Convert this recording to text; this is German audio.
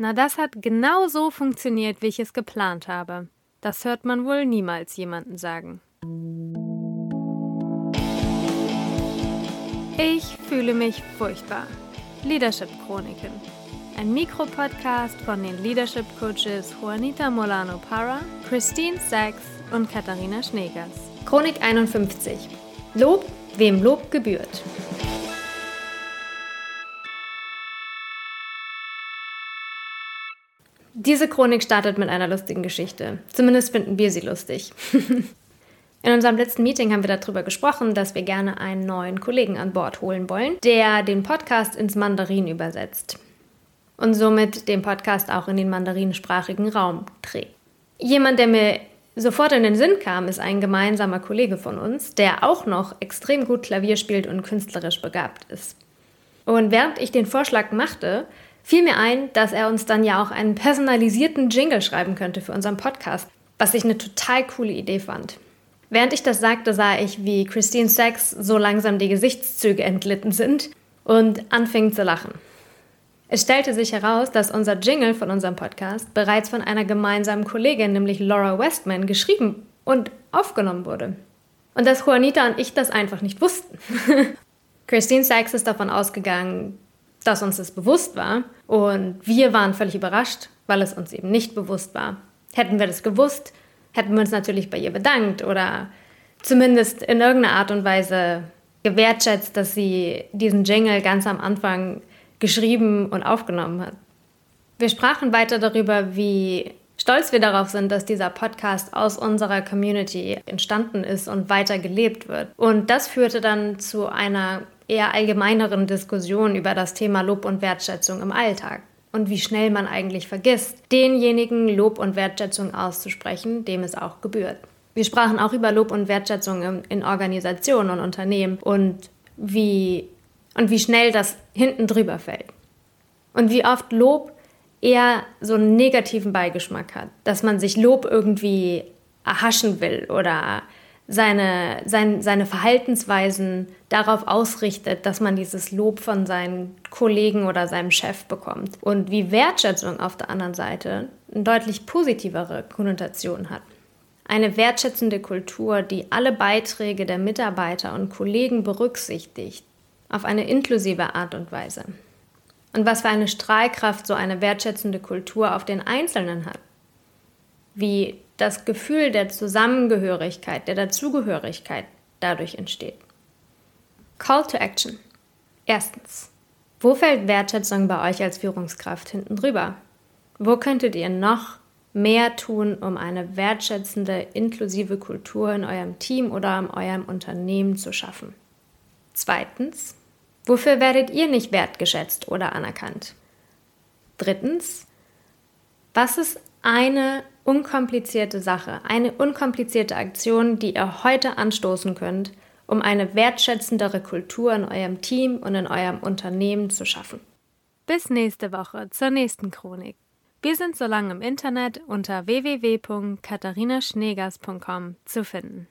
Na, das hat genau so funktioniert, wie ich es geplant habe. Das hört man wohl niemals jemanden sagen. Ich fühle mich furchtbar. Leadership Chroniken. Ein Mikropodcast von den Leadership Coaches Juanita Molano Para, Christine Sachs und Katharina Schneegers. Chronik 51. Lob, wem Lob gebührt. Diese Chronik startet mit einer lustigen Geschichte. Zumindest finden wir sie lustig. In unserem letzten Meeting haben wir darüber gesprochen, dass wir gerne einen neuen Kollegen an Bord holen wollen, der den Podcast ins Mandarin übersetzt und somit den Podcast auch in den mandarinsprachigen Raum trägt. Jemand, der mir sofort in den Sinn kam, ist ein gemeinsamer Kollege von uns, der auch noch extrem gut Klavier spielt und künstlerisch begabt ist. Und während ich den Vorschlag machte, fiel mir ein, dass er uns dann ja auch einen personalisierten Jingle schreiben könnte für unseren Podcast, was ich eine total coole Idee fand. Während ich das sagte, sah ich, wie Christine Sachs so langsam die Gesichtszüge entglitten sind und anfing zu lachen. Es stellte sich heraus, dass unser Jingle von unserem Podcast bereits von einer gemeinsamen Kollegin, nämlich Laura Westman, geschrieben und aufgenommen wurde. Und dass Juanita und ich das einfach nicht wussten. Christine Sachs ist davon ausgegangen, dass uns das bewusst war. Und wir waren völlig überrascht, weil es uns eben nicht bewusst war. Hätten wir das gewusst, hätten wir uns natürlich bei ihr bedankt oder zumindest in irgendeiner Art und Weise gewertschätzt, dass sie diesen Jingle ganz am Anfang geschrieben und aufgenommen hat. Wir sprachen weiter darüber, wie stolz wir darauf sind, dass dieser Podcast aus unserer Community entstanden ist und weiter gelebt wird. Und das führte dann zu einer eher allgemeineren Diskussion über das Thema Lob und Wertschätzung im Alltag und wie schnell man eigentlich vergisst, denjenigen Lob und Wertschätzung auszusprechen, dem es auch gebührt. Wir sprachen auch über Lob und Wertschätzung in, Organisationen und Unternehmen und wie, und wie schnell das hinten drüber fällt. Und wie oft Lob eher so einen negativen Beigeschmack hat, dass man sich Lob irgendwie erhaschen will oder seine, sein, seine Verhaltensweisen darauf ausrichtet, dass man dieses Lob von seinen Kollegen oder seinem Chef bekommt. Und wie Wertschätzung auf der anderen Seite eine deutlich positivere Konnotation hat. Eine wertschätzende Kultur, die alle Beiträge der Mitarbeiter und Kollegen berücksichtigt, auf eine inklusive Art und Weise. Und was für eine Strahlkraft so eine wertschätzende Kultur auf den Einzelnen hat. Wie das Gefühl der Zusammengehörigkeit, der Dazugehörigkeit dadurch entsteht. Call to Action. Erstens. Wo fällt Wertschätzung bei euch als Führungskraft hinten drüber? Wo könntet ihr noch mehr tun, um eine wertschätzende, inklusive Kultur in eurem Team oder in eurem Unternehmen zu schaffen? Zweitens. Wofür werdet ihr nicht wertgeschätzt oder anerkannt? Drittens. Was ist eine unkomplizierte Sache, eine unkomplizierte Aktion, die ihr heute anstoßen könnt, um eine wertschätzendere Kultur in eurem Team und in eurem Unternehmen zu schaffen. Bis nächste Woche zur nächsten Chronik. Wir sind so lange im Internet unter www.katharinaschnegers.com zu finden.